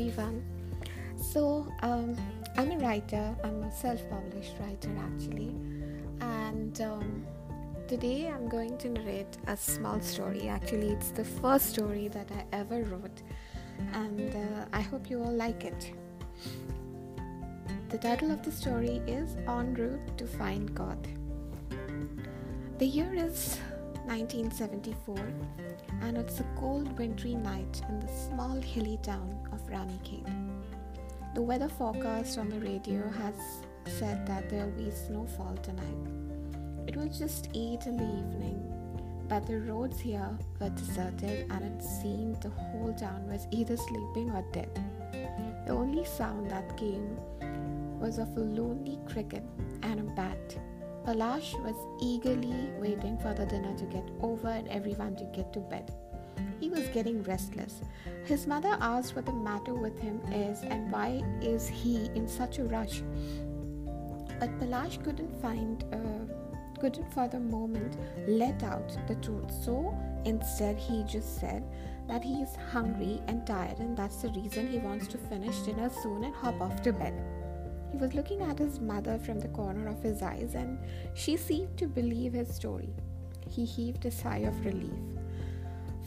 everyone. So, um, I'm a writer, I'm a self published writer actually, and um, today I'm going to narrate a small story. Actually, it's the first story that I ever wrote, and uh, I hope you all like it. The title of the story is En route to find God. The year is 1974, and it's a cold wintry night in the small hilly town of Ranikhet. The weather forecast on the radio has said that there'll be snowfall tonight. It was just 8 in the evening, but the roads here were deserted, and it seemed the whole town was either sleeping or dead. The only sound that came was of a lonely cricket and a bat Palash was eagerly waiting for the dinner to get over and everyone to get to bed. He was getting restless. His mother asked what the matter with him is and why is he in such a rush. But Palash couldn't find, uh, couldn't for the moment let out the truth. So instead, he just said that he is hungry and tired, and that's the reason he wants to finish dinner soon and hop off to bed. He was looking at his mother from the corner of his eyes, and she seemed to believe his story. He heaved a sigh of relief.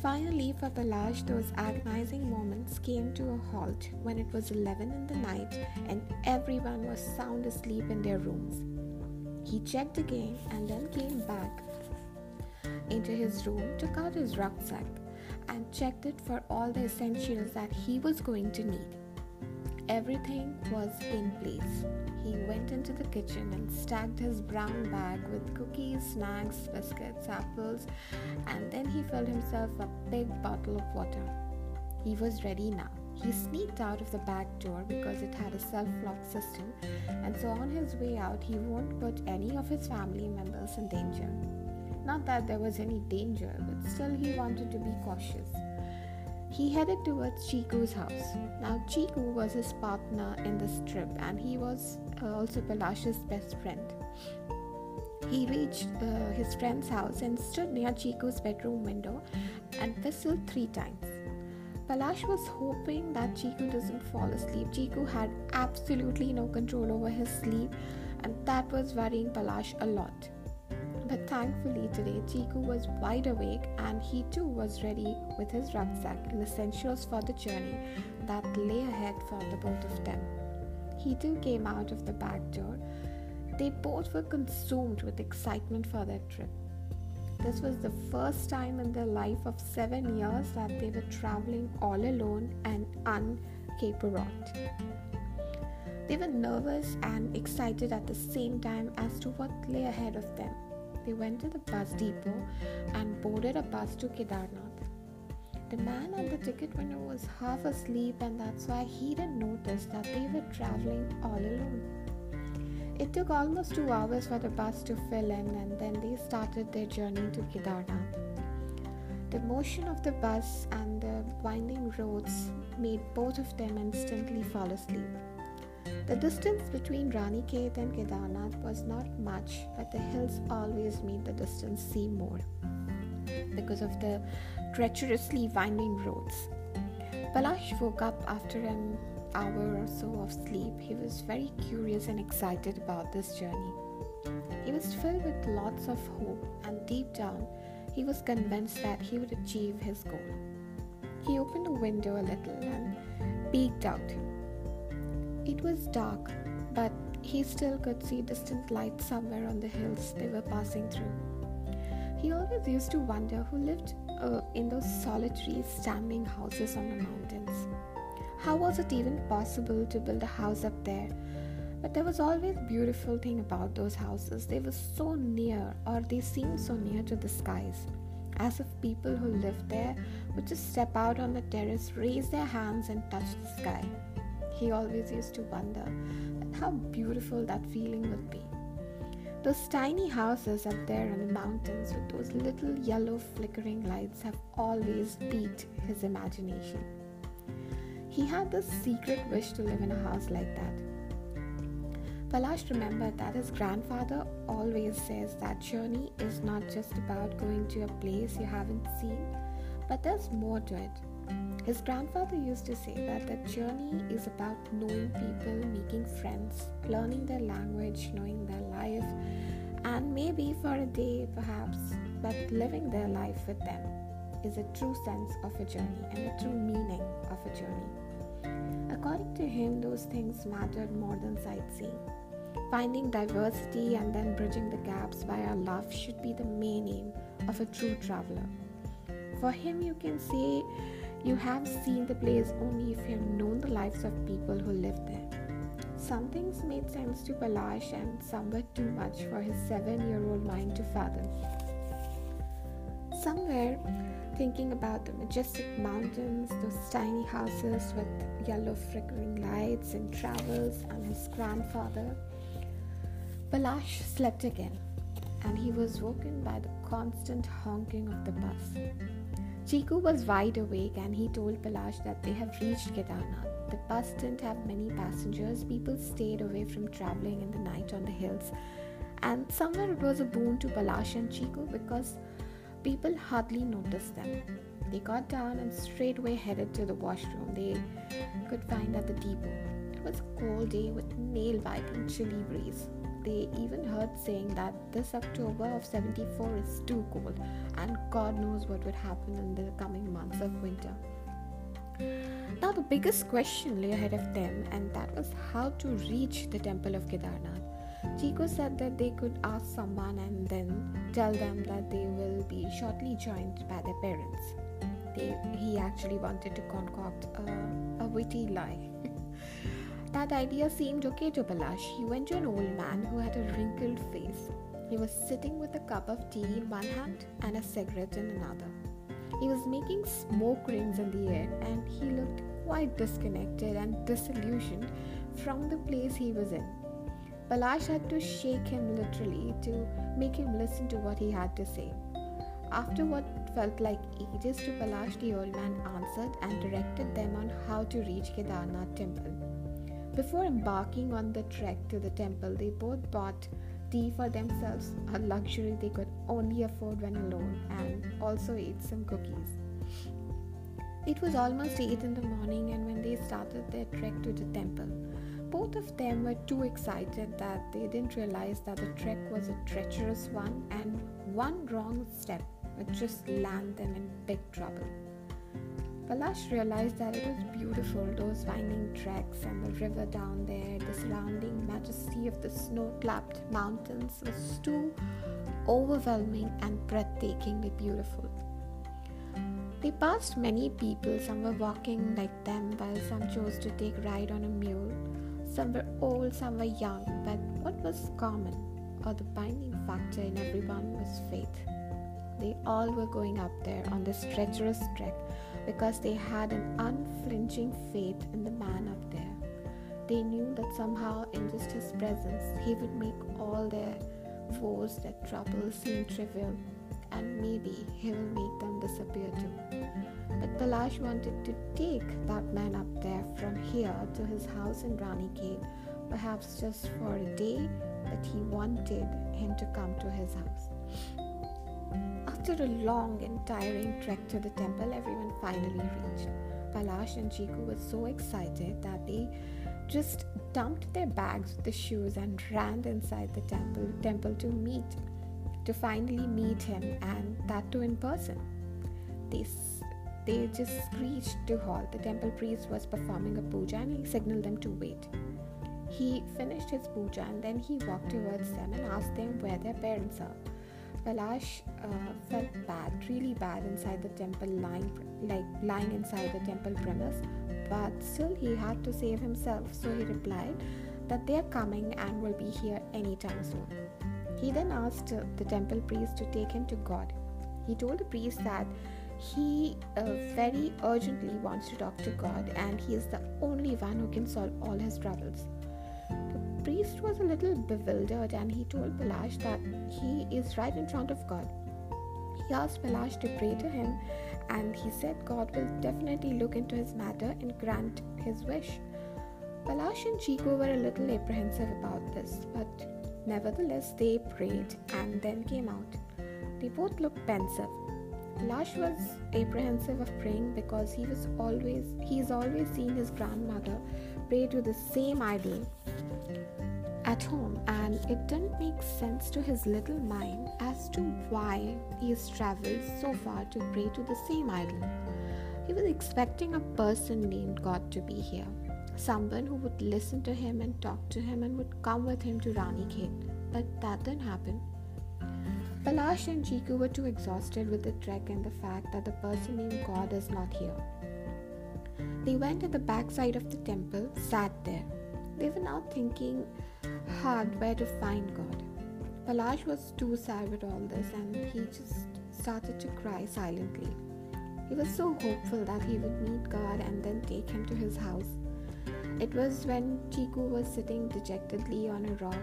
Finally, for Palash, those agonizing moments came to a halt when it was 11 in the night and everyone was sound asleep in their rooms. He checked again and then came back into his room, took out his rucksack, and checked it for all the essentials that he was going to need. Everything was in place. He went into the kitchen and stacked his brown bag with cookies, snacks, biscuits, apples, and then he filled himself a big bottle of water. He was ready now. He sneaked out of the back door because it had a self lock system, and so on his way out, he won't put any of his family members in danger. Not that there was any danger, but still he wanted to be cautious. He headed towards Chiku's house. Now, Chiku was his partner in this trip and he was uh, also Palash's best friend. He reached uh, his friend's house and stood near Chiku's bedroom window and whistled three times. Palash was hoping that Chiku doesn't fall asleep. Chiku had absolutely no control over his sleep, and that was worrying Palash a lot. But thankfully, today Chiku was wide awake and he too was ready with his rucksack and essentials for the journey that lay ahead for the both of them. He too came out of the back door. They both were consumed with excitement for their trip. This was the first time in their life of seven years that they were traveling all alone and uncapered. They were nervous and excited at the same time as to what lay ahead of them they went to the bus depot and boarded a bus to Kedarnath. The man at the ticket window was half asleep, and that's why he didn't notice that they were traveling all alone. It took almost two hours for the bus to fill in, and then they started their journey to Kedarnath. The motion of the bus and the winding roads made both of them instantly fall asleep. The distance between Ranikhet and Kedarnath was not much, but the hills always made the distance seem more because of the treacherously winding roads. Palash woke up after an hour or so of sleep. He was very curious and excited about this journey. He was filled with lots of hope, and deep down, he was convinced that he would achieve his goal. He opened the window a little and peeked out. It was dark, but he still could see distant lights somewhere on the hills they were passing through. He always used to wonder who lived uh, in those solitary standing houses on the mountains. How was it even possible to build a house up there? But there was always a beautiful thing about those houses. They were so near or they seemed so near to the skies. As if people who lived there would just step out on the terrace, raise their hands and touch the sky. He always used to wonder how beautiful that feeling would be. Those tiny houses up there in the mountains with those little yellow flickering lights have always piqued his imagination. He had this secret wish to live in a house like that. Palash remembered that his grandfather always says that journey is not just about going to a place you haven't seen, but there's more to it. His grandfather used to say that the journey is about knowing people, making friends, learning their language, knowing their life, and maybe for a day perhaps, but living their life with them is a true sense of a journey and a true meaning of a journey. According to him, those things mattered more than sightseeing. Finding diversity and then bridging the gaps via love should be the main aim of a true traveler. For him, you can say you have seen the place only if you have known the lives of people who lived there. Some things made sense to Palash and some were too much for his seven year old mind to fathom. Somewhere, thinking about the majestic mountains, those tiny houses with yellow flickering lights and travels, and his grandfather, Palash slept again, and he was woken by the constant honking of the bus. Chiku was wide awake and he told Palash that they have reached Kedarnath. The bus didn't have many passengers. People stayed away from traveling in the night on the hills. And somewhere it was a boon to Palash and Chiku because people hardly noticed them. They got down and straightway headed to the washroom they could find at the depot. It was a cold day with nail biting chilly breeze. They even heard saying that this October of 74 is too cold and God knows what would happen in the coming months of winter. Now, the biggest question lay ahead of them, and that was how to reach the temple of Kedarnath. Chiku said that they could ask someone and then tell them that they will be shortly joined by their parents. They, he actually wanted to concoct a, a witty lie. That idea seemed okay to Palash. He went to an old man who had a wrinkled face. He was sitting with a cup of tea in one hand and a cigarette in another. He was making smoke rings in the air and he looked quite disconnected and disillusioned from the place he was in. Palash had to shake him literally to make him listen to what he had to say. After what felt like ages to Palash, the old man answered and directed them on how to reach Kedarnath temple. Before embarking on the trek to the temple, they both bought tea for themselves, a luxury they could only afford when alone, and also ate some cookies. It was almost 8 in the morning, and when they started their trek to the temple, both of them were too excited that they didn't realize that the trek was a treacherous one, and one wrong step would just land them in big trouble. Palash realized that it was beautiful, those winding tracks and the river down there, the surrounding majesty of the snow clapped mountains was too overwhelming and breathtakingly beautiful. They passed many people, some were walking like them, while some chose to take ride on a mule. Some were old, some were young, but what was common, or the binding factor in everyone, was faith. They all were going up there on this treacherous trek because they had an unflinching faith in the man up there. They knew that somehow, in just his presence, he would make all their woes, their troubles seem trivial, and maybe he will make them disappear too. But Palash wanted to take that man up there from here to his house in Ranikhet, perhaps just for a day, but he wanted him to come to his house. After a long and tiring trek to the temple, everyone finally reached. Palash and Chiku were so excited that they just dumped their bags with the shoes and ran inside the temple temple to meet to finally meet him and that too in person. They they just screeched to halt. The temple priest was performing a puja and he signaled them to wait. He finished his puja and then he walked towards them and asked them where their parents are. Palash uh, felt bad, really bad inside the temple, lying like lying inside the temple premise. But still, he had to save himself, so he replied that they are coming and will be here anytime soon. He then asked the temple priest to take him to God. He told the priest that he uh, very urgently wants to talk to God and he is the only one who can solve all his troubles priest was a little bewildered and he told Palash that he is right in front of God. He asked Palash to pray to him and he said God will definitely look into his matter and grant his wish. Palash and Chiku were a little apprehensive about this, but nevertheless they prayed and then came out. They both looked pensive. Palash was apprehensive of praying because he was always he's always seen his grandmother pray to the same idol at home and it didn't make sense to his little mind as to why he has traveled so far to pray to the same idol. He was expecting a person named God to be here, someone who would listen to him and talk to him and would come with him to Ranikhet, but that didn't happen. Palash and Chiku were too exhausted with the trek and the fact that the person named God is not here. They went to the backside of the temple, sat there. They were now thinking hard where to find God. Palash was too sad with all this and he just started to cry silently. He was so hopeful that he would meet God and then take him to his house. It was when Chiku was sitting dejectedly on a rock,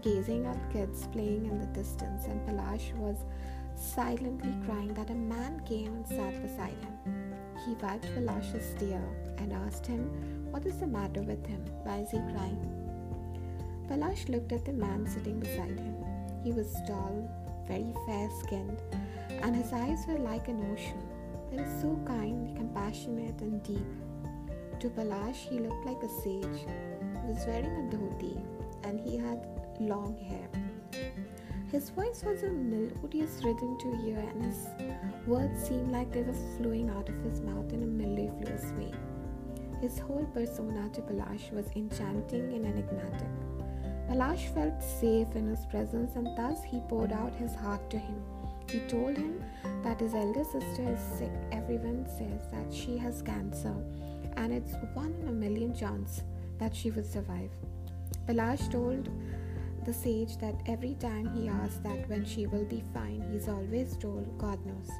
gazing at kids playing in the distance, and Palash was silently crying that a man came and sat beside him. He wiped Palash's tear and asked him, What is the matter with him? Why is he crying? Palash looked at the man sitting beside him. He was tall, very fair skinned, and his eyes were like an ocean. They were so kind, compassionate, and deep. To Palash, he looked like a sage. He was wearing a dhoti and he had long hair. His voice was a melodious rhythm to hear, and his words seemed like they were flowing out of his mouth in a mellifluous way. His whole persona to Palash was enchanting and enigmatic. Palash felt safe in his presence, and thus he poured mm-hmm. out his heart to him. He told him that his elder sister is sick. Everyone says that she has cancer, and it's one in a million chance that she will survive. Palash told the sage that every time he asks that when she will be fine, he's always told God knows.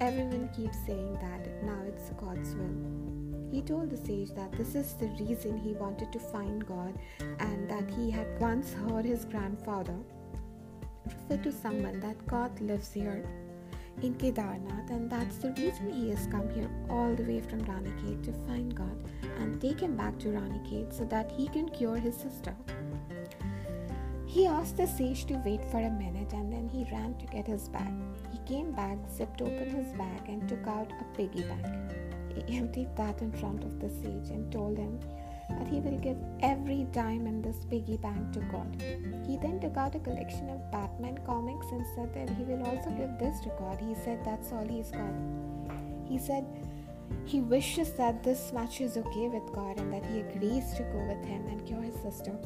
Everyone keeps saying that now it's God's will. He told the sage that this is the reason he wanted to find God and that he had once heard his grandfather refer to someone that God lives here in Kedarnath and that's the reason he has come here all the way from Ranikhet to find God and take him back to Ranikhet so that he can cure his sister. He asked the sage to wait for a minute and then he ran to get his bag. He came back, zipped open his bag, and took out a piggy bank. He emptied that in front of the sage and told him that he will give every dime in this piggy bank to God. He then took out a collection of Batman comics and said that he will also give this to God. He said that's all he's got. He said he wishes that this much is okay with God and that he agrees to go with him and cure his sister.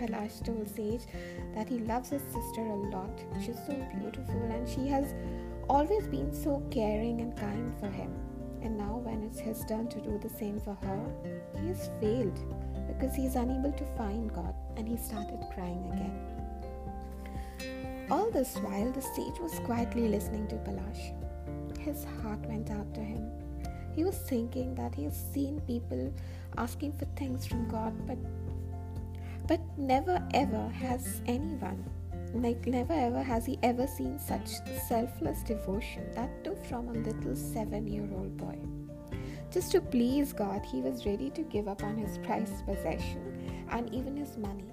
Palash told Sage that he loves his sister a lot. She's so beautiful and she has always been so caring and kind for him. And now, when it's his turn to do the same for her, he has failed because he is unable to find God and he started crying again. All this while, the sage was quietly listening to Palash. His heart went out to him. He was thinking that he has seen people asking for things from God, but but never ever has anyone like, never ever has he ever seen such selfless devotion, that too from a little seven year old boy. Just to please God, he was ready to give up on his prized possession and even his money.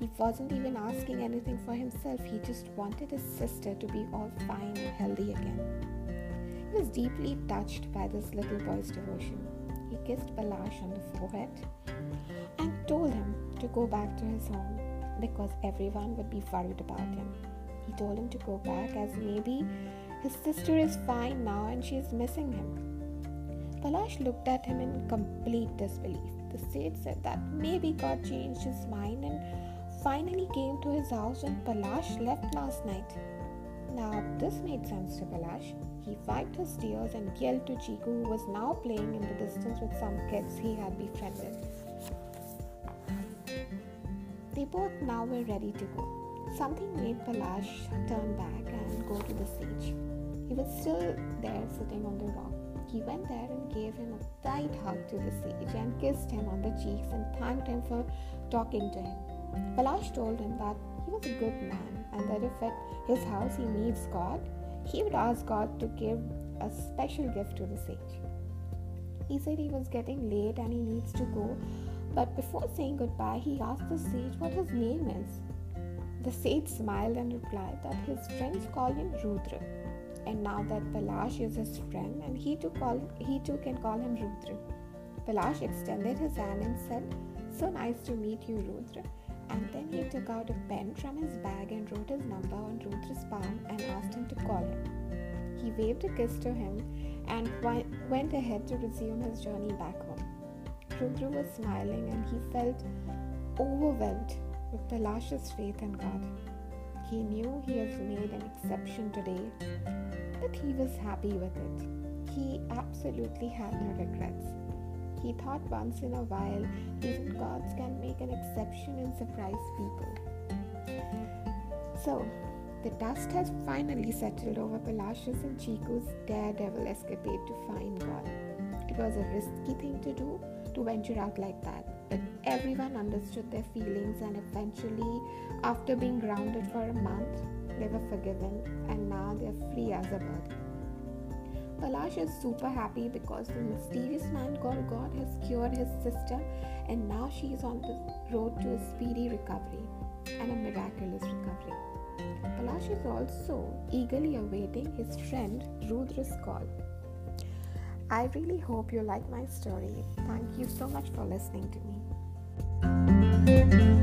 He wasn't even asking anything for himself, he just wanted his sister to be all fine and healthy again. He was deeply touched by this little boy's devotion. He kissed Palash on the forehead and told him to go back to his home because everyone would be worried about him. He told him to go back as maybe his sister is fine now and she is missing him. Palash looked at him in complete disbelief. The sage said that maybe God changed his mind and finally came to his house when Palash left last night. Now, this made sense to Palash. He wiped his tears and yelled to Chiku, who was now playing in the distance with some kids he had befriended. They both now were ready to go. Something made Palash turn back and go to the sage. He was still there sitting on the rock. He went there and gave him a tight hug to the sage and kissed him on the cheeks and thanked him for talking to him. Palash told him that he was a good man and that if at his house he meets God, he would ask God to give a special gift to the sage. He said he was getting late and he needs to go, but before saying goodbye, he asked the sage what his name is. The sage smiled and replied that his friends call him Rudra. And now that Palash is his friend and he too, call, he too can call him Rudra. Palash extended his hand and said, So nice to meet you, Rudra. And then he took out a pen from his bag and wrote his number on Rudra's palm and asked him to call him. He waved a kiss to him and went ahead to resume his journey back home. Rudra was smiling and he felt overwhelmed with Palash's faith in God. He knew he has made an exception today, but he was happy with it. He absolutely had no regrets. He thought once in a while even gods can make an exception and surprise people. So, the dust has finally settled over Palash's and Chiku's daredevil escapade to find God. It was a risky thing to do to venture out like that, but everyone understood their feelings, and eventually, after being grounded for a month, they were forgiven and now they're free as a bird. Palash is super happy because the mysterious man called God has cured his sister, and now she is on the road to a speedy recovery and a miraculous recovery. Palash is also eagerly awaiting his friend Rudra's call. I really hope you like my story. Thank you so much for listening to me.